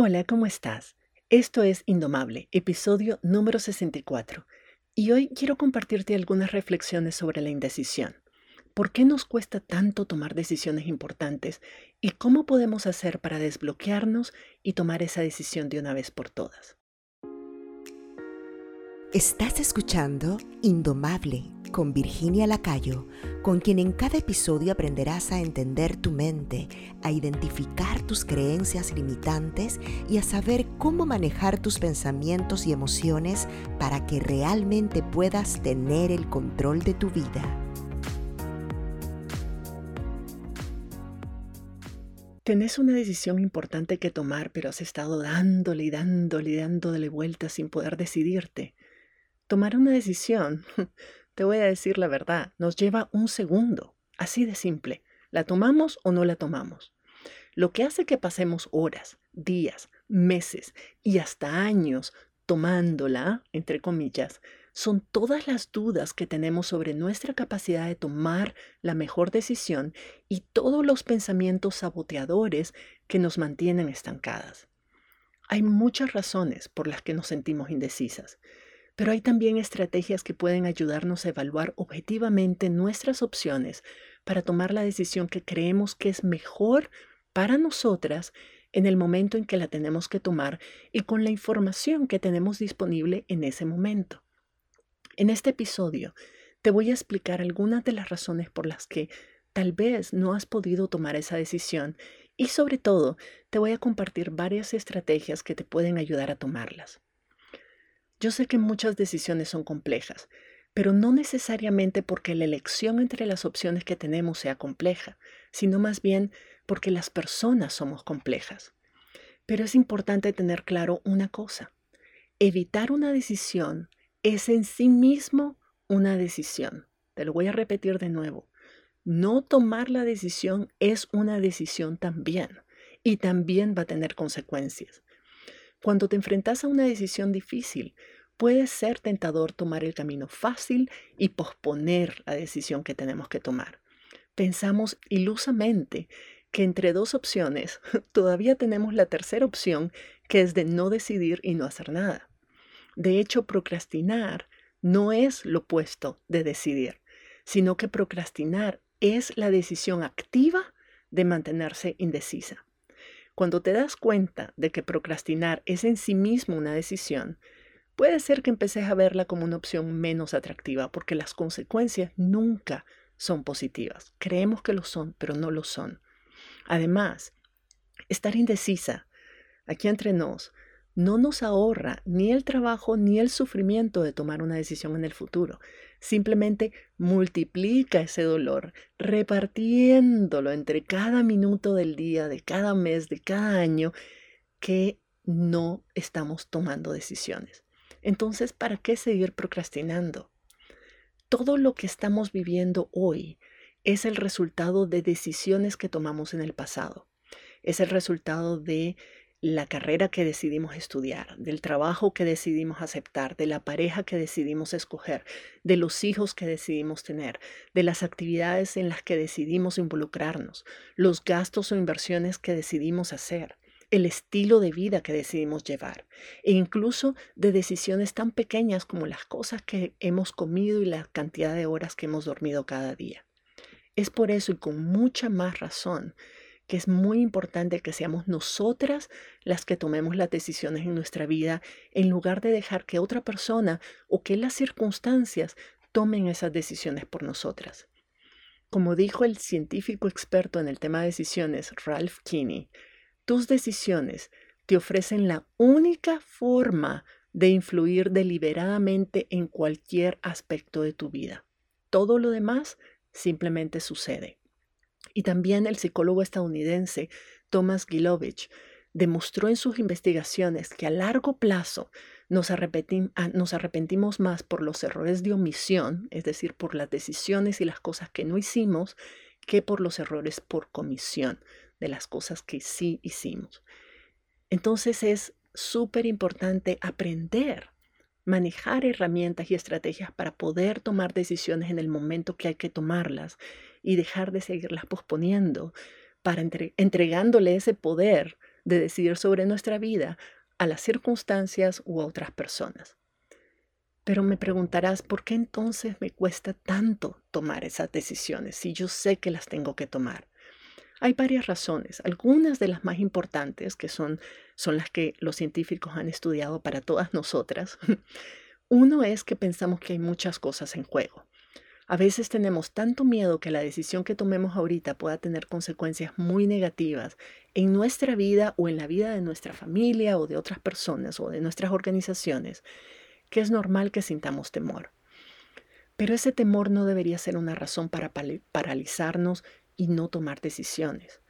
Hola, ¿cómo estás? Esto es Indomable, episodio número 64, y hoy quiero compartirte algunas reflexiones sobre la indecisión. ¿Por qué nos cuesta tanto tomar decisiones importantes y cómo podemos hacer para desbloquearnos y tomar esa decisión de una vez por todas? Estás escuchando Indomable con Virginia Lacayo, con quien en cada episodio aprenderás a entender tu mente, a identificar tus creencias limitantes y a saber cómo manejar tus pensamientos y emociones para que realmente puedas tener el control de tu vida. Tenés una decisión importante que tomar, pero has estado dándole y dándole y dándole vueltas sin poder decidirte. Tomar una decisión, te voy a decir la verdad, nos lleva un segundo, así de simple. ¿La tomamos o no la tomamos? Lo que hace que pasemos horas, días, meses y hasta años tomándola, entre comillas, son todas las dudas que tenemos sobre nuestra capacidad de tomar la mejor decisión y todos los pensamientos saboteadores que nos mantienen estancadas. Hay muchas razones por las que nos sentimos indecisas. Pero hay también estrategias que pueden ayudarnos a evaluar objetivamente nuestras opciones para tomar la decisión que creemos que es mejor para nosotras en el momento en que la tenemos que tomar y con la información que tenemos disponible en ese momento. En este episodio te voy a explicar algunas de las razones por las que tal vez no has podido tomar esa decisión y sobre todo te voy a compartir varias estrategias que te pueden ayudar a tomarlas. Yo sé que muchas decisiones son complejas, pero no necesariamente porque la elección entre las opciones que tenemos sea compleja, sino más bien porque las personas somos complejas. Pero es importante tener claro una cosa. Evitar una decisión es en sí mismo una decisión. Te lo voy a repetir de nuevo. No tomar la decisión es una decisión también y también va a tener consecuencias. Cuando te enfrentas a una decisión difícil, puede ser tentador tomar el camino fácil y posponer la decisión que tenemos que tomar. Pensamos ilusamente que entre dos opciones todavía tenemos la tercera opción, que es de no decidir y no hacer nada. De hecho, procrastinar no es lo opuesto de decidir, sino que procrastinar es la decisión activa de mantenerse indecisa. Cuando te das cuenta de que procrastinar es en sí mismo una decisión, puede ser que empeces a verla como una opción menos atractiva porque las consecuencias nunca son positivas. Creemos que lo son, pero no lo son. Además, estar indecisa, aquí entre nos, no nos ahorra ni el trabajo ni el sufrimiento de tomar una decisión en el futuro. Simplemente multiplica ese dolor, repartiéndolo entre cada minuto del día, de cada mes, de cada año, que no estamos tomando decisiones. Entonces, ¿para qué seguir procrastinando? Todo lo que estamos viviendo hoy es el resultado de decisiones que tomamos en el pasado. Es el resultado de la carrera que decidimos estudiar, del trabajo que decidimos aceptar, de la pareja que decidimos escoger, de los hijos que decidimos tener, de las actividades en las que decidimos involucrarnos, los gastos o inversiones que decidimos hacer, el estilo de vida que decidimos llevar e incluso de decisiones tan pequeñas como las cosas que hemos comido y la cantidad de horas que hemos dormido cada día. Es por eso y con mucha más razón que es muy importante que seamos nosotras las que tomemos las decisiones en nuestra vida en lugar de dejar que otra persona o que las circunstancias tomen esas decisiones por nosotras. Como dijo el científico experto en el tema de decisiones, Ralph Kinney, tus decisiones te ofrecen la única forma de influir deliberadamente en cualquier aspecto de tu vida. Todo lo demás simplemente sucede. Y también el psicólogo estadounidense Thomas Gilovich demostró en sus investigaciones que a largo plazo nos, arrepentimos más por los errores de omisión, es decir, por las decisiones y las cosas que no hicimos, que por los errores por comisión de las cosas que sí hicimos. Entonces es súper importante aprender manejar herramientas y estrategias para poder tomar decisiones en el momento que hay que tomarlas y dejar de seguirlas posponiendo, para entregándole ese poder de decidir sobre nuestra vida a las circunstancias u otras personas. Pero me preguntarás, ¿por qué entonces me cuesta tanto tomar esas decisiones si yo sé que las tengo que tomar? Hay varias razones, algunas de las más importantes, que son, son las que los científicos han estudiado para todas nosotras. Uno es que pensamos que hay muchas cosas en juego. A veces tenemos tanto miedo que la decisión que tomemos ahorita pueda tener consecuencias muy negativas en nuestra vida o en la vida de nuestra familia o de otras personas o de nuestras organizaciones, que es normal que sintamos temor. Pero ese temor no debería ser una razón para paralizarnos y no tomar decisiones.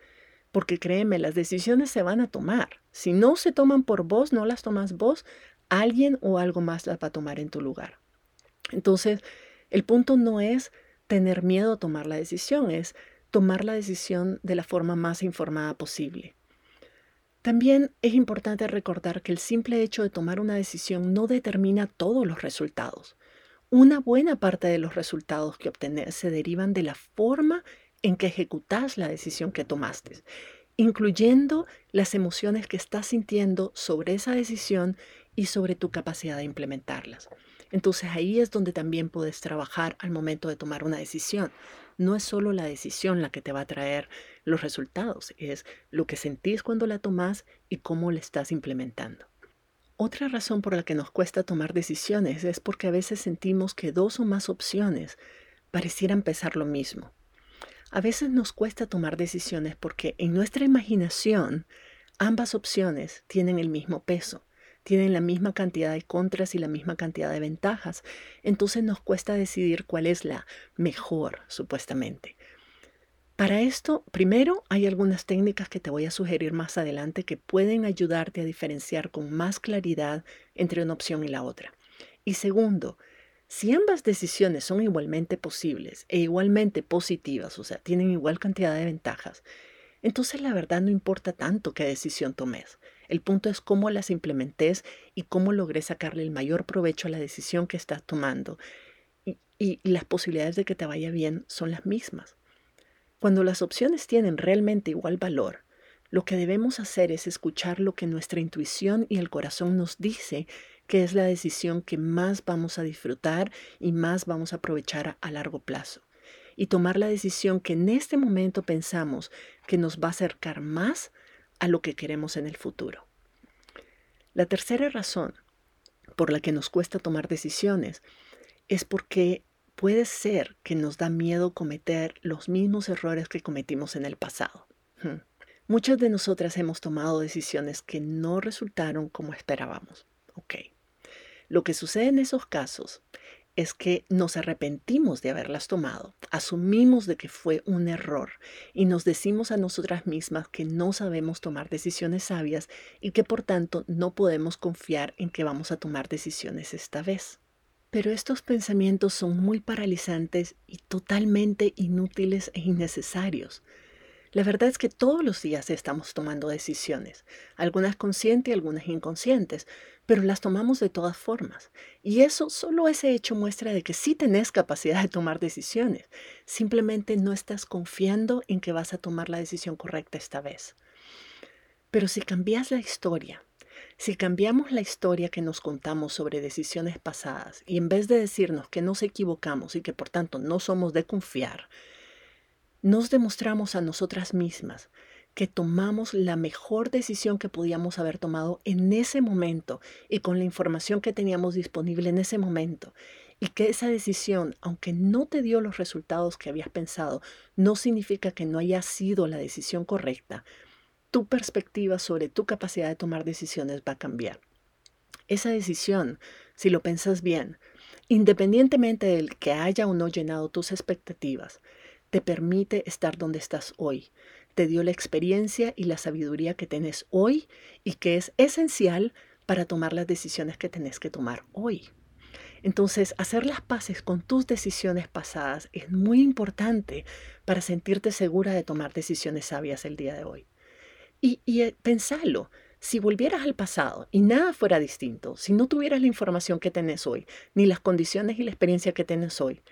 Porque créeme, las decisiones se van a tomar. Si no se toman por vos, no las tomas vos, alguien o algo más las va a tomar en tu lugar. Entonces, el punto no es tener miedo a tomar la decisión, es tomar la decisión de la forma más informada posible. También es importante recordar que el simple hecho de tomar una decisión no determina todos los resultados. Una buena parte de los resultados que obtenés se derivan de la forma en que ejecutas la decisión que tomaste, incluyendo las emociones que estás sintiendo sobre esa decisión y sobre tu capacidad de implementarlas. Entonces ahí es donde también puedes trabajar al momento de tomar una decisión. No es solo la decisión la que te va a traer los resultados, es lo que sentís cuando la tomas y cómo la estás implementando. Otra razón por la que nos cuesta tomar decisiones es porque a veces sentimos que dos o más opciones parecieran pesar lo mismo. A veces nos cuesta tomar decisiones porque en nuestra imaginación ambas opciones tienen el mismo peso tienen la misma cantidad de contras y la misma cantidad de ventajas. Entonces nos cuesta decidir cuál es la mejor, supuestamente. Para esto, primero hay algunas técnicas que te voy a sugerir más adelante que pueden ayudarte a diferenciar con más claridad entre una opción y la otra. Y segundo, si ambas decisiones son igualmente posibles e igualmente positivas, o sea, tienen igual cantidad de ventajas, entonces la verdad no importa tanto qué decisión tomes. El punto es cómo las implementes y cómo logré sacarle el mayor provecho a la decisión que estás tomando. Y, las posibilidades de que te vaya bien son las mismas. Cuando las opciones tienen realmente igual valor, lo que debemos hacer es escuchar lo que nuestra intuición y el corazón nos dice que es la decisión que más vamos a disfrutar y más vamos a aprovechar a largo plazo. Y tomar la decisión que en este momento pensamos que nos va a acercar más a lo que queremos en el futuro. La tercera razón por la que nos cuesta tomar decisiones es porque puede ser que nos da miedo cometer los mismos errores que cometimos en el pasado. Hmm. Muchas de nosotras hemos tomado decisiones que no resultaron como esperábamos. Ok. Lo que sucede en esos casos es que nos arrepentimos de haberlas tomado, asumimos de que fue un error y nos decimos a nosotras mismas que no sabemos tomar decisiones sabias y que por tanto no podemos confiar en que vamos a tomar decisiones esta vez. Pero estos pensamientos son muy paralizantes y totalmente inútiles e innecesarios. La verdad es que todos los días estamos tomando decisiones, algunas conscientes y algunas inconscientes, pero las tomamos de todas formas. Y eso, solo ese hecho muestra de que sí tenés capacidad de tomar decisiones. Simplemente no estás confiando en que vas a tomar la decisión correcta esta vez. Pero si cambias la historia, si cambiamos la historia que nos contamos sobre decisiones pasadas y en vez de decirnos que nos equivocamos y que por tanto no somos de confiar, nos demostramos a nosotras mismas que tomamos la mejor decisión que podíamos haber tomado en ese momento y con la información que teníamos disponible en ese momento. Y que esa decisión, aunque no te dio los resultados que habías pensado, no significa que no haya sido la decisión correcta. Tu perspectiva sobre tu capacidad de tomar decisiones va a cambiar. Esa decisión, si lo pensas bien, independientemente del que haya o no llenado tus expectativas, te permite estar donde estás hoy. Te dio la experiencia y la sabiduría que tenés hoy y que es esencial para tomar las decisiones que tenés que tomar hoy. Entonces, hacer las paces con tus decisiones pasadas es muy importante para sentirte segura de tomar decisiones sabias el día de hoy. Y, y eh, pensalo, si volvieras al pasado y nada fuera distinto, si no tuvieras la información que tenés hoy, ni las condiciones y la experiencia que tenés hoy,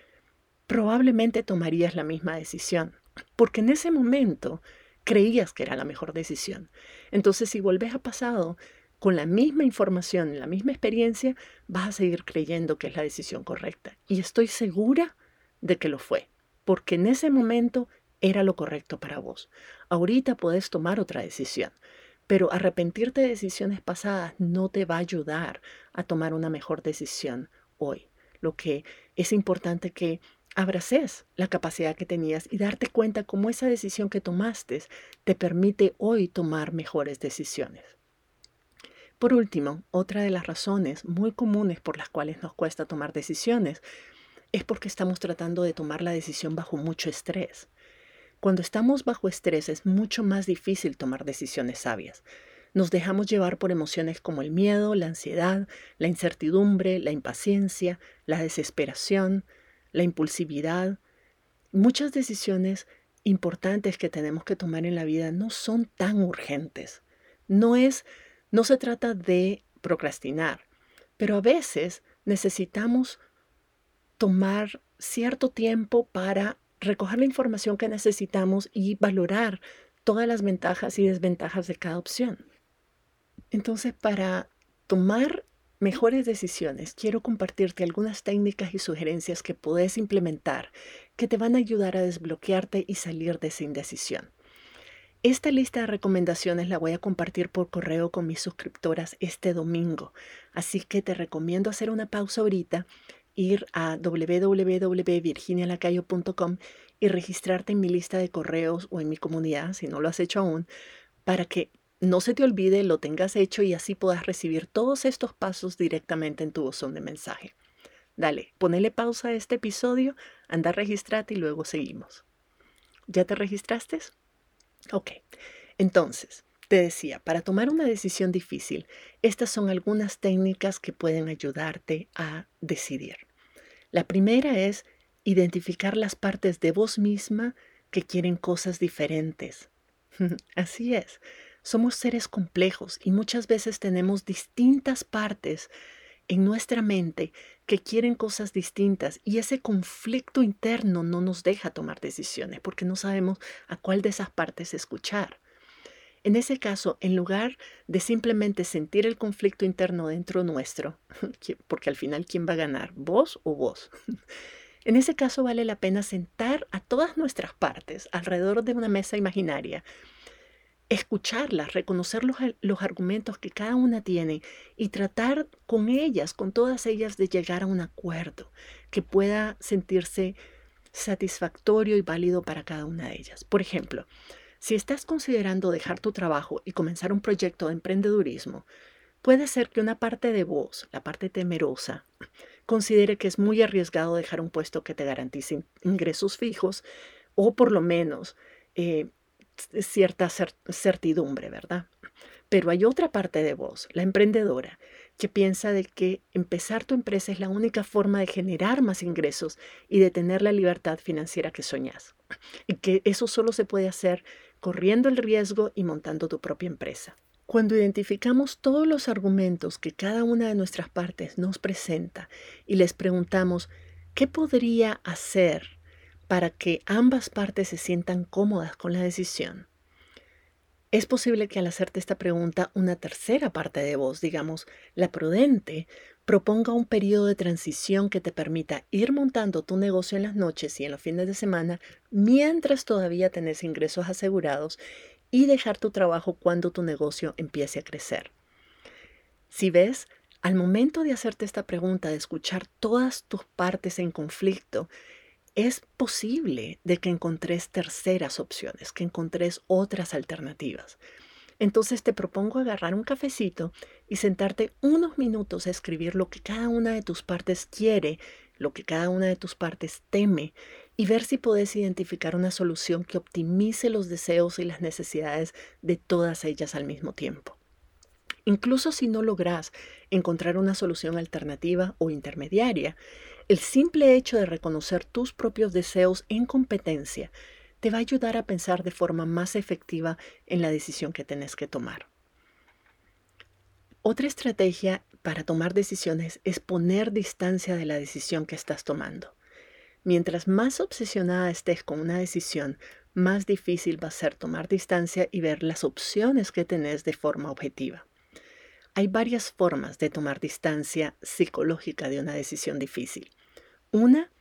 probablemente tomarías la misma decisión, porque en ese momento creías que era la mejor decisión. Entonces, si volvés a pasado con la misma información, la misma experiencia, vas a seguir creyendo que es la decisión correcta. Y estoy segura de que lo fue, porque en ese momento era lo correcto para vos. Ahorita puedes tomar otra decisión, pero arrepentirte de decisiones pasadas no te va a ayudar a tomar una mejor decisión hoy. Lo que es importante que abraces la capacidad que tenías y darte cuenta cómo esa decisión que tomaste te permite hoy tomar mejores decisiones. Por último, otra de las razones muy comunes por las cuales nos cuesta tomar decisiones es porque estamos tratando de tomar la decisión bajo mucho estrés. Cuando estamos bajo estrés es mucho más difícil tomar decisiones sabias. Nos dejamos llevar por emociones como el miedo, la ansiedad, la incertidumbre, la impaciencia, la desesperación, la impulsividad. Muchas decisiones importantes que tenemos que tomar en la vida no son tan urgentes. No es no se trata de procrastinar, pero a veces necesitamos tomar cierto tiempo para recoger la información que necesitamos y valorar todas las ventajas y desventajas de cada opción. Entonces, para tomar mejores decisiones, quiero compartirte algunas técnicas y sugerencias que puedes implementar que te van a ayudar a desbloquearte y salir de esa indecisión. Esta lista de recomendaciones la voy a compartir por correo con mis suscriptoras este domingo, así que te recomiendo hacer una pausa ahorita, ir a www.virginialacayo.com y registrarte en mi lista de correos o en mi comunidad, si no lo has hecho aún, para que no se te olvide, lo tengas hecho y así puedas recibir todos estos pasos directamente en tu buzón de mensaje. Dale, ponele pausa a este episodio, anda, registrate y luego seguimos. ¿Ya te registraste? Ok, entonces, te decía, para tomar una decisión difícil, estas son algunas técnicas que pueden ayudarte a decidir. La primera es identificar las partes de vos misma que quieren cosas diferentes. Así es, somos seres complejos y muchas veces tenemos distintas partes en nuestra mente que quieren cosas distintas y ese conflicto interno no nos deja tomar decisiones porque no sabemos a cuál de esas partes escuchar. En ese caso, en lugar de simplemente sentir el conflicto interno dentro nuestro, porque al final, ¿quién va a ganar? ¿Vos o vos? En ese caso vale la pena sentar a todas nuestras partes alrededor de una mesa imaginaria escucharlas, reconocer los, los, argumentos que cada una tiene y tratar con ellas, con todas ellas, de llegar a un acuerdo que pueda sentirse satisfactorio y válido para cada una de ellas. Por ejemplo, si estás considerando dejar tu trabajo y comenzar un proyecto de emprendedurismo, puede ser que una parte de vos, la parte temerosa, considere que es muy arriesgado dejar un puesto que te garantice ingresos fijos o por lo menos eh, cierta certidumbre, ¿verdad? Pero hay otra parte de vos, la emprendedora, que piensa de que empezar tu empresa es la única forma de generar más ingresos y de tener la libertad financiera que soñás. Y que eso solo se puede hacer corriendo el riesgo y montando tu propia empresa. Cuando identificamos todos los argumentos que cada una de nuestras partes nos presenta y les preguntamos, ¿qué podría hacer para que ambas partes se sientan cómodas con la decisión. Es posible que al hacerte esta pregunta una tercera parte de vos, digamos, la prudente, proponga un periodo de transición que te permita ir montando tu negocio en las noches y en los fines de semana mientras todavía tenés ingresos asegurados y dejar tu trabajo cuando tu negocio empiece a crecer. Si ves, al momento de hacerte esta pregunta, de escuchar todas tus partes en conflicto, es posible de que encontres terceras opciones, que encontres otras alternativas. Entonces te propongo agarrar un cafecito y sentarte unos minutos a escribir lo que cada una de tus partes quiere, lo que cada una de tus partes teme y ver si puedes identificar una solución que optimice los deseos y las necesidades de todas ellas al mismo tiempo. Incluso si no logras encontrar una solución alternativa o intermediaria, el simple hecho de reconocer tus propios deseos en competencia te va a ayudar a pensar de forma más efectiva en la decisión que tenés que tomar. Otra estrategia para tomar decisiones es poner distancia de la decisión que estás tomando. Mientras más obsesionada estés con una decisión, más difícil va a ser tomar distancia y ver las opciones que tenés de forma objetiva. Hay varias formas de tomar distancia psicológica de una decisión difícil. Una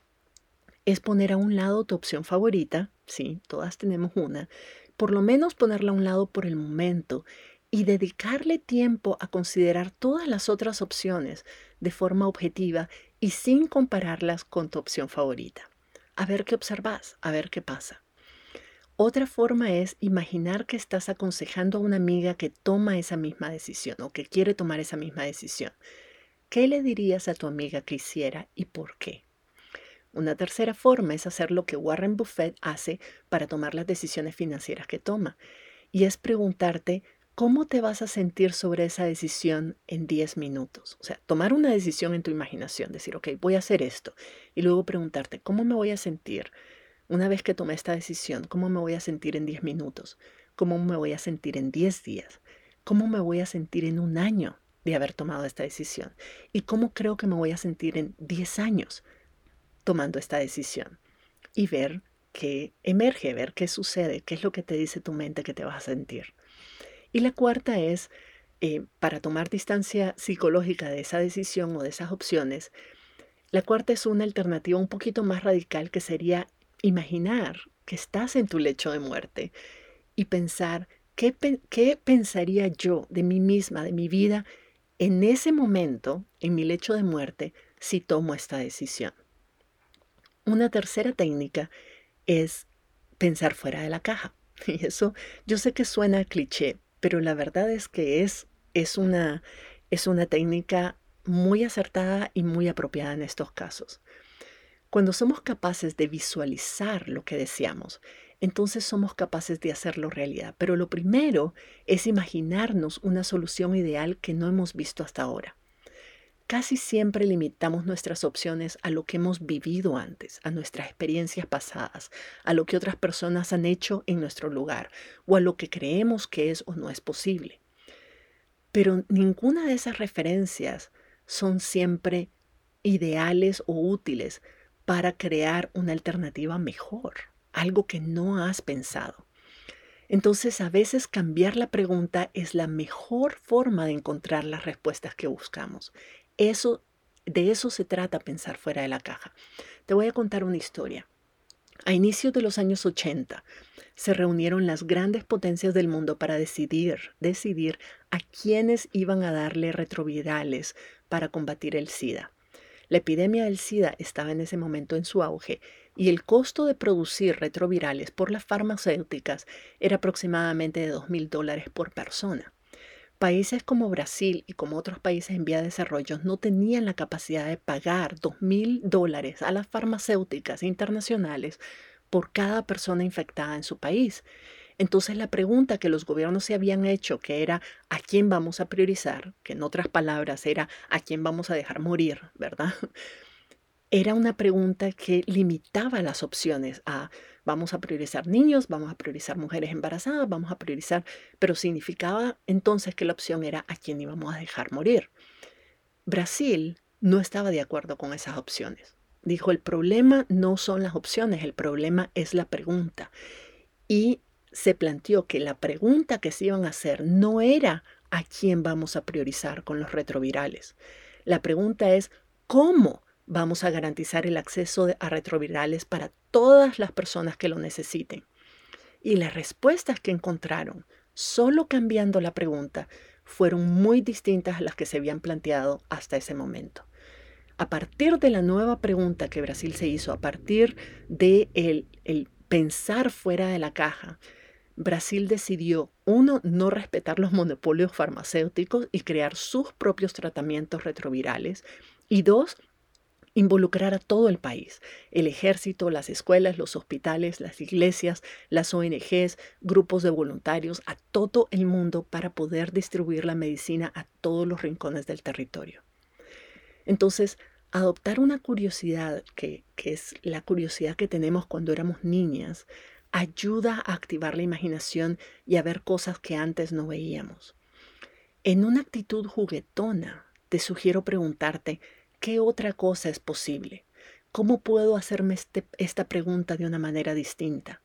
es poner a un lado tu opción favorita, sí, todas tenemos una, por lo menos ponerla a un lado por el momento y dedicarle tiempo a considerar todas las otras opciones de forma objetiva y sin compararlas con tu opción favorita. A ver qué observas, a ver qué pasa. Otra forma es imaginar que estás aconsejando a una amiga que toma esa misma decisión o que quiere tomar esa misma decisión. ¿Qué le dirías a tu amiga que hiciera y por qué? Una tercera forma es hacer lo que Warren Buffett hace para tomar las decisiones financieras que toma, y es preguntarte cómo te vas a sentir sobre esa decisión en 10 minutos. O sea, tomar una decisión en tu imaginación, decir, ok, voy a hacer esto, y luego preguntarte, ¿cómo me voy a sentir una vez que tomé esta decisión? ¿Cómo me voy a sentir en 10 minutos? ¿Cómo me voy a sentir en 10 días? ¿Cómo me voy a sentir en un año de haber tomado esta decisión? ¿Y cómo creo que me voy a sentir en 10 años? Tomando esta decisión y ver qué emerge, ver qué sucede, qué es lo que te dice tu mente que te vas a sentir. Y la cuarta es, eh, para tomar distancia psicológica de esa decisión o de esas opciones, la cuarta es una alternativa un poquito más radical que sería imaginar que estás en tu lecho de muerte y pensar qué, qué pensaría yo de mí misma, de mi vida, en ese momento, en mi lecho de muerte, si tomo esta decisión. Una tercera técnica es pensar fuera de la caja. Y eso yo sé que suena cliché, pero la verdad es que es, es, una, es una técnica muy acertada y muy apropiada en estos casos. Cuando somos capaces de visualizar lo que deseamos, entonces somos capaces de hacerlo realidad. Pero lo primero es imaginarnos una solución ideal que no hemos visto hasta ahora. Casi siempre limitamos nuestras opciones a lo que hemos vivido antes, a nuestras experiencias pasadas, a lo que otras personas han hecho en nuestro lugar o a lo que creemos que es o no es posible. Pero ninguna de esas referencias son siempre ideales o útiles para crear una alternativa mejor, algo que no has pensado. Entonces a veces cambiar la pregunta es la mejor forma de encontrar las respuestas que buscamos. Eso, de eso se trata pensar fuera de la caja. Te voy a contar una historia. A inicios de los años 80 se reunieron las grandes potencias del mundo para decidir, decidir a quiénes iban a darle retrovirales para combatir el SIDA. La epidemia del SIDA estaba en ese momento en su auge y el costo de producir retrovirales por las farmacéuticas era aproximadamente de 2 mil dólares por persona. Países como Brasil y como otros países en vía de desarrollo no tenían la capacidad de pagar dos mil dólares a las farmacéuticas internacionales por cada persona infectada en su país. Entonces la pregunta que los gobiernos se habían hecho, que era ¿a quién vamos a priorizar? Que en otras palabras era ¿a quién vamos a dejar morir? ¿Verdad? Era una pregunta que limitaba las opciones a Vamos a priorizar niños, vamos a priorizar mujeres embarazadas, vamos a priorizar, pero significaba entonces que la opción era a quién íbamos a dejar morir. Brasil no estaba de acuerdo con esas opciones. Dijo, el problema no son las opciones, el problema es la pregunta. Y se planteó que la pregunta que se iban a hacer no era a quién vamos a priorizar con los retrovirales. La pregunta es cómo vamos a garantizar el acceso a retrovirales para todas las personas que lo necesiten. Y las respuestas que encontraron, solo cambiando la pregunta, fueron muy distintas a las que se habían planteado hasta ese momento. A partir de la nueva pregunta que Brasil se hizo, a partir de el, el pensar fuera de la caja, Brasil decidió, uno, no respetar los monopolios farmacéuticos y crear sus propios tratamientos retrovirales, y dos, involucrar a todo el país, el ejército, las escuelas, los hospitales, las iglesias, las ONGs, grupos de voluntarios, a todo el mundo para poder distribuir la medicina a todos los rincones del territorio. Entonces, adoptar una curiosidad, que, es la curiosidad que tenemos cuando éramos niñas, ayuda a activar la imaginación y a ver cosas que antes no veíamos. En una actitud juguetona, te sugiero preguntarte, ¿Qué otra cosa es posible? ¿Cómo puedo hacerme este, esta pregunta de una manera distinta?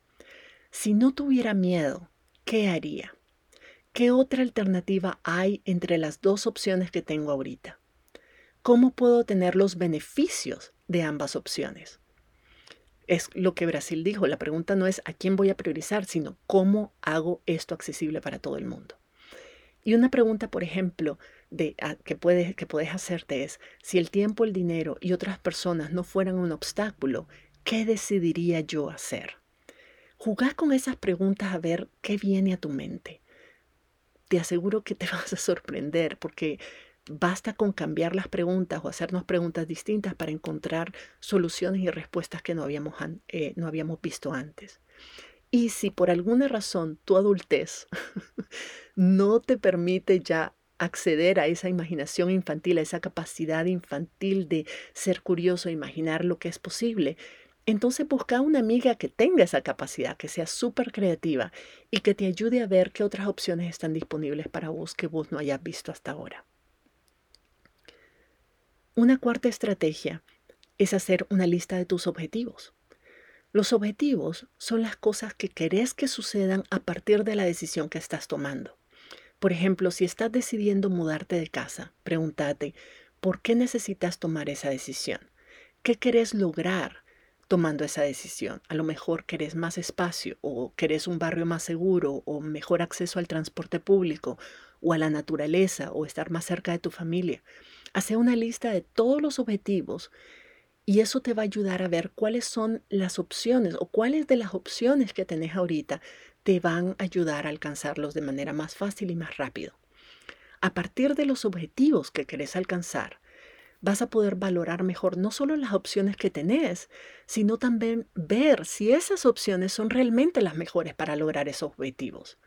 Si no tuviera miedo, ¿qué haría? ¿Qué otra alternativa hay entre las dos opciones que tengo ahorita? ¿Cómo puedo tener los beneficios de ambas opciones? Es lo que Brasil dijo. La pregunta no es a quién voy a priorizar, sino cómo hago esto accesible para todo el mundo. Y una pregunta, por ejemplo, de, que, puedes, que puedes hacerte es, si el tiempo, el dinero y otras personas no fueran un obstáculo, ¿qué decidiría yo hacer? Jugá con esas preguntas a ver qué viene a tu mente. Te aseguro que te vas a sorprender porque basta con cambiar las preguntas o hacernos preguntas distintas para encontrar soluciones y respuestas que no habíamos, eh, no habíamos visto antes. Y si por alguna razón tu adultez no te permite ya acceder a esa imaginación infantil, a esa capacidad infantil de ser curioso, imaginar lo que es posible, entonces busca una amiga que tenga esa capacidad, que sea súper creativa y que te ayude a ver qué otras opciones están disponibles para vos que vos no hayas visto hasta ahora. Una cuarta estrategia es hacer una lista de tus objetivos. Los objetivos son las cosas que querés que sucedan a partir de la decisión que estás tomando. Por ejemplo, si estás decidiendo mudarte de casa, pregúntate, ¿por qué necesitas tomar esa decisión? ¿Qué querés lograr tomando esa decisión? A lo mejor querés más espacio o querés un barrio más seguro o mejor acceso al transporte público o a la naturaleza o estar más cerca de tu familia. Hace una lista de todos los objetivos y eso te va a ayudar a ver cuáles son las opciones o cuáles de las opciones que tenés ahorita te van a ayudar a alcanzarlos de manera más fácil y más rápido. A partir de los objetivos que querés alcanzar, vas a poder valorar mejor no solo las opciones que tenés, sino también ver si esas opciones son realmente las mejores para lograr esos objetivos.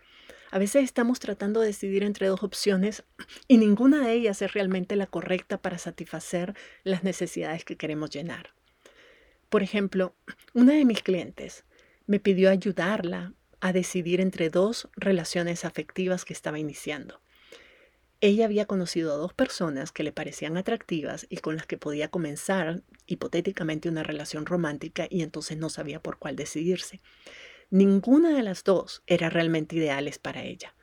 A veces estamos tratando de decidir entre dos opciones y ninguna de ellas es realmente la correcta para satisfacer las necesidades que queremos llenar. Por ejemplo, una de mis clientes me pidió ayudarla a decidir entre dos relaciones afectivas que estaba iniciando. Ella había conocido a dos personas que le parecían atractivas y con las que podía comenzar hipotéticamente una relación romántica y entonces no sabía por cuál decidirse. Ninguna de las dos era realmente ideales para ella,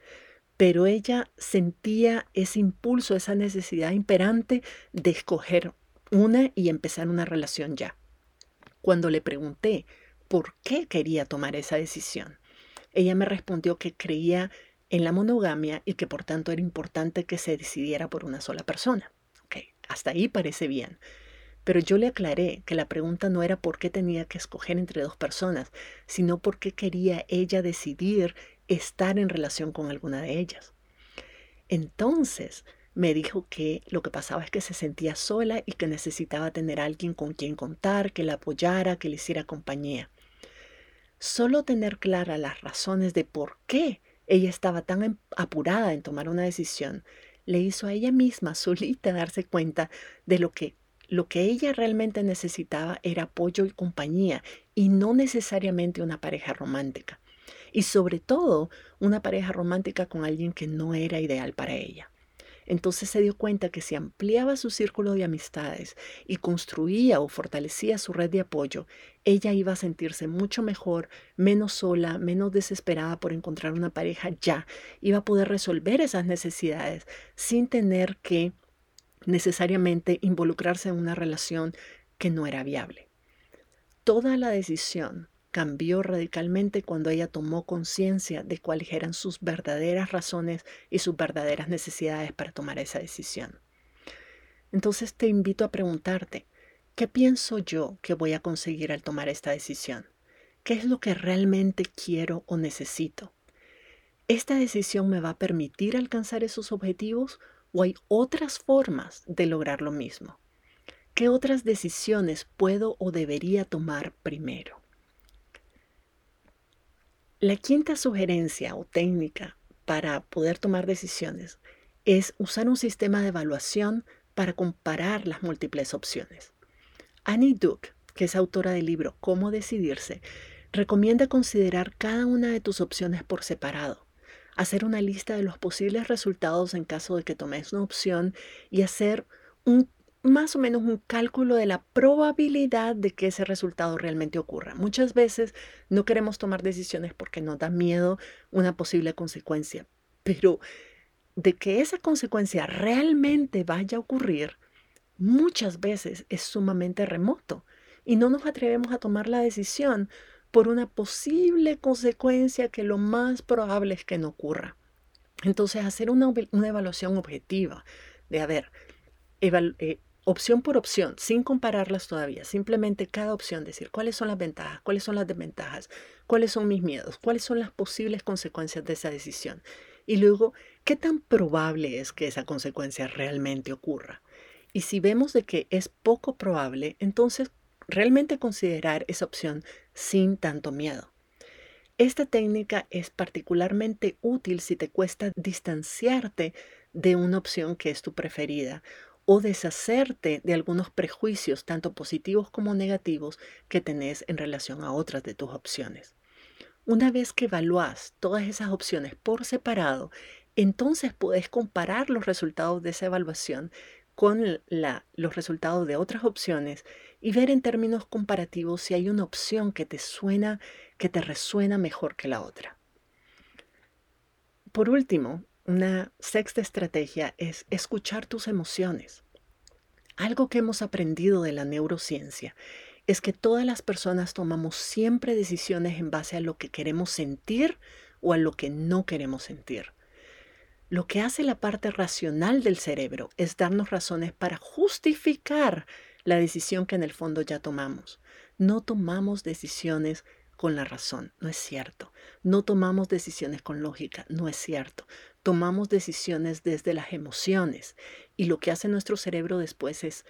pero ella sentía ese impulso, esa necesidad imperante de escoger una y empezar una relación ya. Cuando le pregunté por qué quería tomar esa decisión, ella me respondió que creía en la monogamia y que por tanto era importante que se decidiera por una sola persona. hasta ahí parece bien. Pero yo le aclaré que la pregunta no era por qué tenía que escoger entre dos personas, sino por qué quería ella decidir estar en relación con alguna de ellas. Entonces me dijo que lo que pasaba es que se sentía sola y que necesitaba tener alguien con quien contar, que la apoyara, que le hiciera compañía. Solo tener claras las razones de por qué ella estaba tan apurada en tomar una decisión le hizo a ella misma solita darse cuenta de lo que lo que ella realmente necesitaba era apoyo y compañía y no necesariamente una pareja romántica. Y sobre todo una pareja romántica con alguien que no era ideal para ella. Entonces se dio cuenta que si ampliaba su círculo de amistades y construía o fortalecía su red de apoyo, ella iba a sentirse mucho mejor, menos sola, menos desesperada por encontrar una pareja ya, iba a poder resolver esas necesidades sin tener que necesariamente involucrarse en una relación que no era viable. Toda la decisión cambió radicalmente cuando ella tomó conciencia de cuáles eran sus verdaderas razones y sus verdaderas necesidades para tomar esa decisión. Entonces te invito a preguntarte, ¿qué pienso yo que voy a conseguir al tomar esta decisión? ¿Qué es lo que realmente quiero o necesito? ¿Esta decisión me va a permitir alcanzar esos objetivos ¿O hay otras formas de lograr lo mismo? ¿Qué otras decisiones puedo o debería tomar primero? La quinta sugerencia o técnica para poder tomar decisiones es usar un sistema de evaluación para comparar las múltiples opciones. Annie Duke, que es autora del libro Cómo decidirse, recomienda considerar cada una de tus opciones por separado hacer una lista de los posibles resultados en caso de que tomes una opción y hacer un, más o menos un cálculo de la probabilidad de que ese resultado realmente ocurra. Muchas veces no queremos tomar decisiones porque nos da miedo una posible consecuencia, pero de que esa consecuencia realmente vaya a ocurrir, muchas veces es sumamente remoto y no nos atrevemos a tomar la decisión por una posible consecuencia que lo más probable es que no ocurra. Entonces, hacer una, evaluación objetiva de, a ver, eh, opción por opción, sin compararlas todavía, simplemente cada opción, decir cuáles son las ventajas, cuáles son las desventajas, cuáles son mis miedos, cuáles son las posibles consecuencias de esa decisión. Y luego, ¿qué tan probable es que esa consecuencia realmente ocurra? Y si vemos de que es poco probable, entonces realmente considerar esa opción sin tanto miedo. Esta técnica es particularmente útil si te cuesta distanciarte de una opción que es tu preferida o deshacerte de algunos prejuicios, tanto positivos como negativos, que tenés en relación a otras de tus opciones. Una vez que evalúas todas esas opciones por separado, entonces puedes comparar los resultados de esa evaluación con los resultados de otras opciones y ver en términos comparativos si hay una opción que te suena, que te resuena mejor que la otra. Por último, una sexta estrategia es escuchar tus emociones. Algo que hemos aprendido de la neurociencia es que todas las personas tomamos siempre decisiones en base a lo que queremos sentir o a lo que no queremos sentir. Lo que hace la parte racional del cerebro es darnos razones para justificar la decisión que en el fondo ya tomamos. No tomamos decisiones con la razón, no es cierto. No tomamos decisiones con lógica, no es cierto. Tomamos decisiones desde las emociones y lo que hace nuestro cerebro después es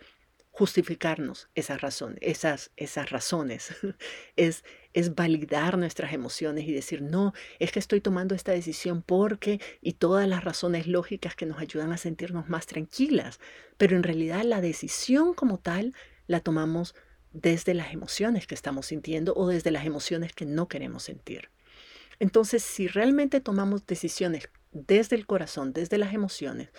justificarnos esas razones, esas, esas razones, es, es validar nuestras emociones y decir, no, es que estoy tomando esta decisión porque, y todas las razones lógicas que nos ayudan a sentirnos más tranquilas, pero en realidad la decisión como tal la tomamos desde las emociones que estamos sintiendo o desde las emociones que no queremos sentir. Entonces, si realmente tomamos decisiones desde el corazón, desde las emociones,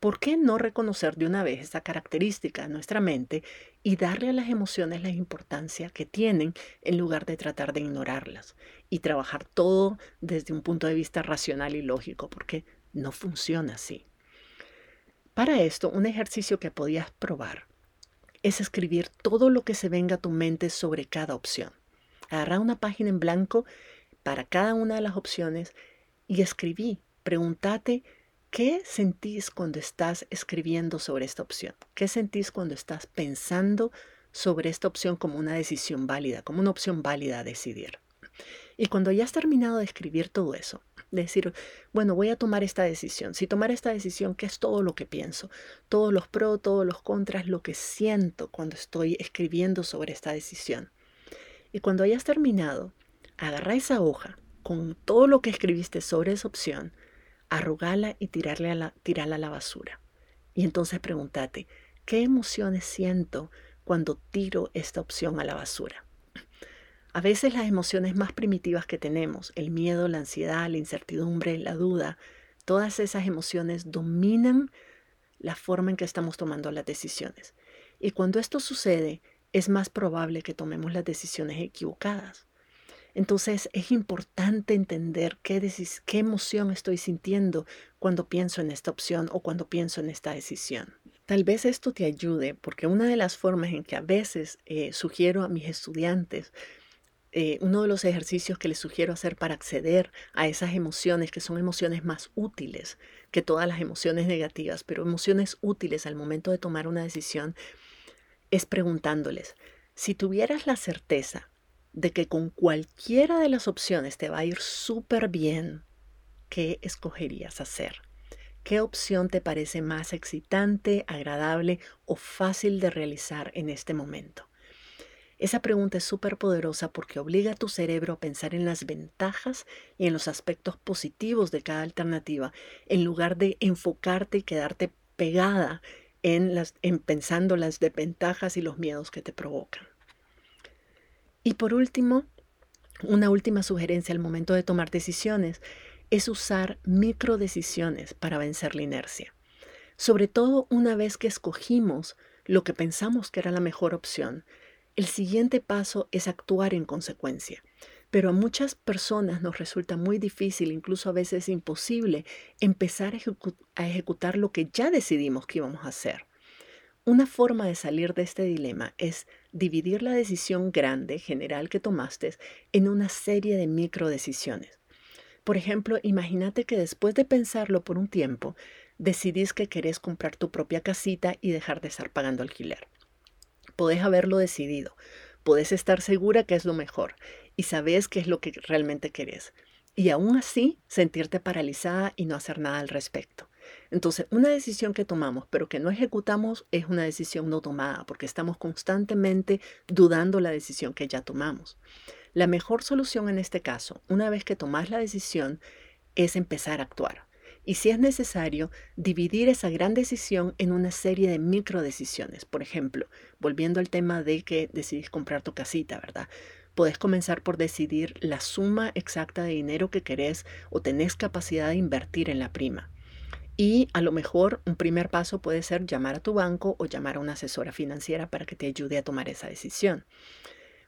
¿Por qué no reconocer de una vez esta característica de nuestra mente y darle a las emociones la importancia que tienen en lugar de tratar de ignorarlas y trabajar todo desde un punto de vista racional y lógico? Porque no funciona así. Para esto, un ejercicio que podías probar es escribir todo lo que se venga a tu mente sobre cada opción. Agarra una página en blanco para cada una de las opciones y escribí. Pregúntate ¿Qué sentís cuando estás escribiendo sobre esta opción? ¿Qué sentís cuando estás pensando sobre esta opción como una decisión válida, como una opción válida a decidir? Y cuando ya has terminado de escribir todo eso, decir, bueno, voy a tomar esta decisión. Si tomar esta decisión, ¿qué es todo lo que pienso? Todos los pros, todos los contras, lo que siento cuando estoy escribiendo sobre esta decisión. Y cuando hayas terminado, agarra esa hoja con todo lo que escribiste sobre esa opción arrugala y tirarle a la, tirarla a la basura. Y entonces pregúntate, ¿qué emociones siento cuando tiro esta opción a la basura? A veces las emociones más primitivas que tenemos, el miedo, la ansiedad, la incertidumbre, la duda, todas esas emociones dominan la forma en que estamos tomando las decisiones. Y cuando esto sucede, es más probable que tomemos las decisiones equivocadas. Entonces es importante entender qué, qué emoción estoy sintiendo cuando pienso en esta opción o cuando pienso en esta decisión. Tal vez esto te ayude porque una de las formas en que a veces eh, sugiero a mis estudiantes eh, uno de los ejercicios que les sugiero hacer para acceder a esas emociones, que son emociones más útiles que todas las emociones negativas, pero emociones útiles al momento de tomar una decisión, es preguntándoles, si tuvieras la certeza de que con cualquiera de las opciones te va a ir súper bien, ¿qué escogerías hacer? ¿Qué opción te parece más excitante, agradable o fácil de realizar en este momento? Esa pregunta es súper poderosa porque obliga a tu cerebro a pensar en las ventajas y en los aspectos positivos de cada alternativa, en lugar de enfocarte y quedarte pegada en, las, en pensando las desventajas y los miedos que te provocan. Y por último, una última sugerencia al momento de tomar decisiones es usar microdecisiones para vencer la inercia. Sobre todo una vez que escogimos lo que pensamos que era la mejor opción, el siguiente paso es actuar en consecuencia. Pero a muchas personas nos resulta muy difícil, incluso a veces imposible, empezar a, ejecutar lo que ya decidimos que íbamos a hacer. Una forma de salir de este dilema es dividir la decisión grande, general que tomaste, en una serie de micro decisiones. Por ejemplo, imagínate que después de pensarlo por un tiempo, decidís que querés comprar tu propia casita y dejar de estar pagando alquiler. Podés haberlo decidido, podés estar segura que es lo mejor y sabes qué es lo que realmente querés. Y aún así, sentirte paralizada y no hacer nada al respecto. Entonces, una decisión que tomamos pero que no ejecutamos es una decisión no tomada porque estamos constantemente dudando la decisión que ya tomamos. La mejor solución en este caso, una vez que tomas la decisión, es empezar a actuar. Y si es necesario, dividir esa gran decisión en una serie de micro decisiones. Por ejemplo, volviendo al tema de que decidís comprar tu casita, ¿verdad? Puedes comenzar por decidir la suma exacta de dinero que querés o tenés capacidad de invertir en la prima. Y a lo mejor un primer paso puede ser llamar a tu banco o llamar a una asesora financiera para que te ayude a tomar esa decisión.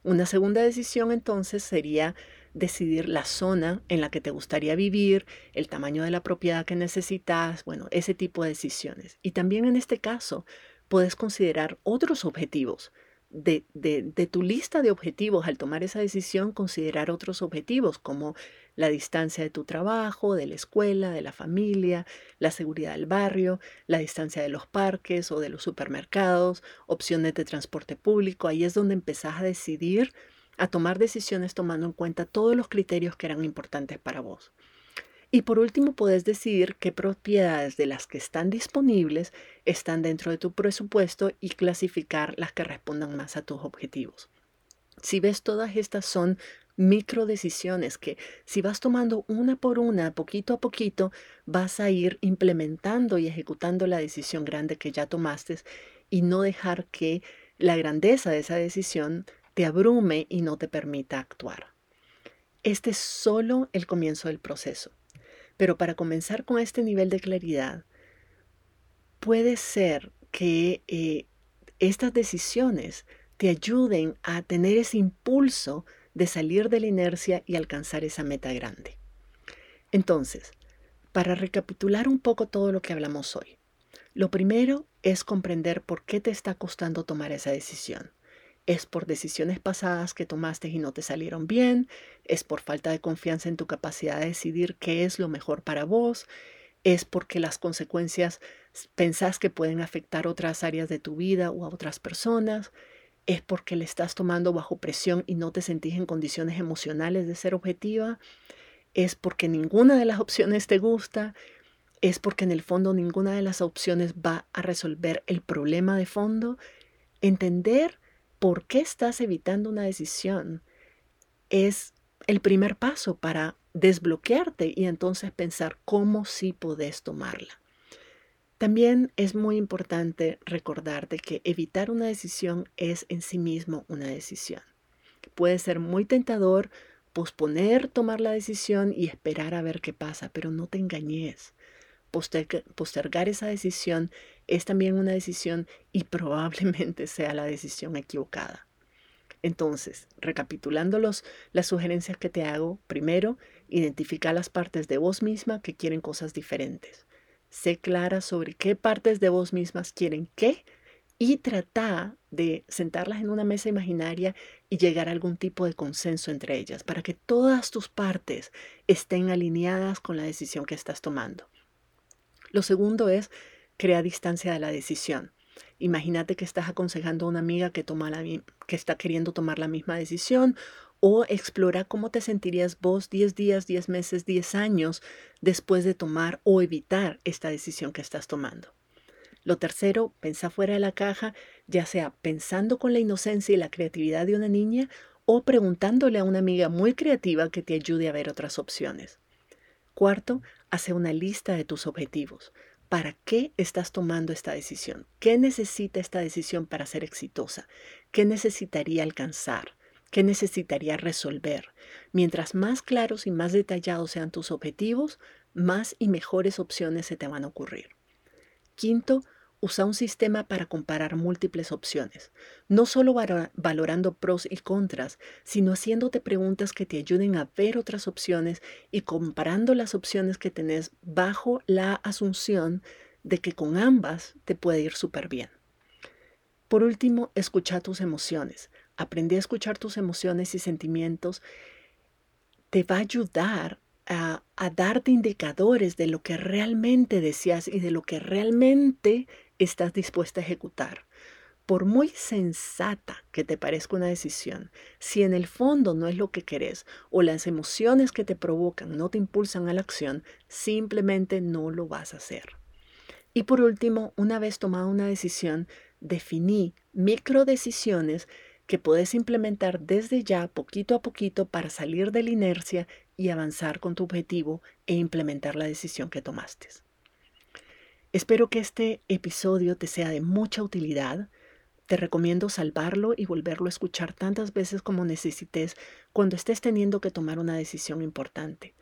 Una segunda decisión entonces sería decidir la zona en la que te gustaría vivir, el tamaño de la propiedad que necesitas, bueno, ese tipo de decisiones. Y también en este caso puedes considerar otros objetivos, de, tu lista de objetivos al tomar esa decisión, considerar otros objetivos como la distancia de tu trabajo, de la escuela, de la familia, la seguridad del barrio, la distancia de los parques o de los supermercados, opciones de transporte público. Ahí es donde empezás a decidir, a tomar decisiones tomando en cuenta todos los criterios que eran importantes para vos. Y por último, puedes decidir qué propiedades de las que están disponibles están dentro de tu presupuesto y clasificar las que respondan más a tus objetivos. Si ves, todas estas son micro decisiones que si vas tomando una por una, poquito a poquito, vas a ir implementando y ejecutando la decisión grande que ya tomaste y no dejar que la grandeza de esa decisión te abrume y no te permita actuar. Este es solo el comienzo del proceso. Pero para comenzar con este nivel de claridad, puede ser que eh, estas decisiones te ayuden a tener ese impulso de salir de la inercia y alcanzar esa meta grande. Entonces, para recapitular un poco todo lo que hablamos hoy, lo primero es comprender por qué te está costando tomar esa decisión. ¿Es por decisiones pasadas que tomaste y no te salieron bien? ¿Es por falta de confianza en tu capacidad de decidir qué es lo mejor para vos? ¿Es porque las consecuencias pensás que pueden afectar otras áreas de tu vida o a otras personas? ¿Es porque le estás tomando bajo presión y no te sentís en condiciones emocionales de ser objetiva? ¿Es porque ninguna de las opciones te gusta? ¿Es porque en el fondo ninguna de las opciones va a resolver el problema de fondo? Entender por qué estás evitando una decisión es el primer paso para desbloquearte y entonces pensar cómo sí podés tomarla. También es muy importante recordarte que evitar una decisión es en sí mismo una decisión. Puede ser muy tentador posponer tomar la decisión y esperar a ver qué pasa, pero no te engañes postergar esa decisión es también una decisión y probablemente sea la decisión equivocada. Entonces, recapitulando las sugerencias que te hago, primero, identifica las partes de vos misma que quieren cosas diferentes. Sé clara sobre qué partes de vos mismas quieren qué y trata de sentarlas en una mesa imaginaria y llegar a algún tipo de consenso entre ellas para que todas tus partes estén alineadas con la decisión que estás tomando. Lo segundo es crear distancia de la decisión. Imagínate que estás aconsejando a una amiga que, toma la, que está queriendo tomar la misma decisión o explora cómo te sentirías vos 10 días, 10 meses, 10 años después de tomar o evitar esta decisión que estás tomando. Lo tercero, pensá fuera de la caja, ya sea pensando con la inocencia y la creatividad de una niña o preguntándole a una amiga muy creativa que te ayude a ver otras opciones. Cuarto, hace una lista de tus objetivos. ¿Para qué estás tomando esta decisión? ¿Qué necesita esta decisión para ser exitosa? ¿Qué necesitaría alcanzar? ¿Qué necesitaría resolver? Mientras más claros y más detallados sean tus objetivos, más y mejores opciones se te van a ocurrir. Quinto, usa un sistema para comparar múltiples opciones, no solo valorando pros y contras, sino haciéndote preguntas que te ayuden a ver otras opciones y comparando las opciones que tenés bajo la asunción de que con ambas te puede ir súper bien. Por último, escucha tus emociones. Aprende a escuchar tus emociones y sentimientos. Te va a ayudar a, a, darte indicadores de lo que realmente deseas y de lo que realmente estás dispuesta a ejecutar. Por muy sensata que te parezca una decisión, si en el fondo no es lo que querés o las emociones que te provocan no te impulsan a la acción, simplemente no lo vas a hacer. Y por último, una vez tomada una decisión, definí micro decisiones que puedes implementar desde ya, poquito a poquito, para salir de la inercia y avanzar con tu objetivo e implementar la decisión que tomaste. Espero que este episodio te sea de mucha utilidad. Te recomiendo salvarlo y volverlo a escuchar tantas veces como necesites cuando estés teniendo que tomar una decisión importante.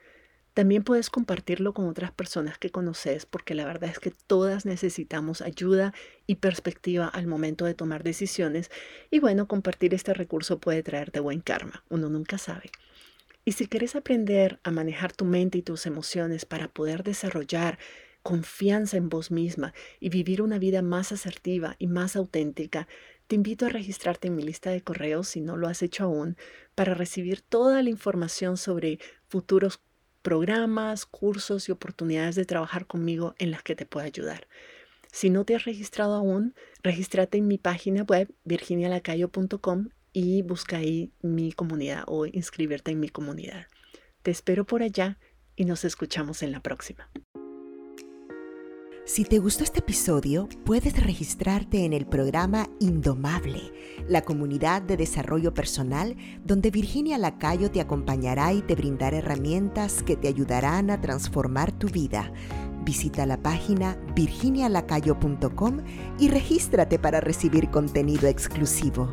También puedes compartirlo con otras personas que conoces porque la verdad es que todas necesitamos ayuda y perspectiva al momento de tomar decisiones y bueno, compartir este recurso puede traerte buen karma, uno nunca sabe. Y si quieres aprender a manejar tu mente y tus emociones para poder desarrollar confianza en vos misma y vivir una vida más asertiva y más auténtica, te invito a registrarte en mi lista de correos si no lo has hecho aún para recibir toda la información sobre futuros programas, cursos y oportunidades de trabajar conmigo en las que te pueda ayudar. Si no te has registrado aún, regístrate en mi página web virginialacayo.com y busca ahí mi comunidad o inscribirte en mi comunidad. Te espero por allá y nos escuchamos en la próxima. Si te gustó este episodio, puedes registrarte en el programa Indomable, la comunidad de desarrollo personal donde Virginia Lacayo te acompañará y te brindará herramientas que te ayudarán a transformar tu vida. Visita la página virginialacayo.com y regístrate para recibir contenido exclusivo.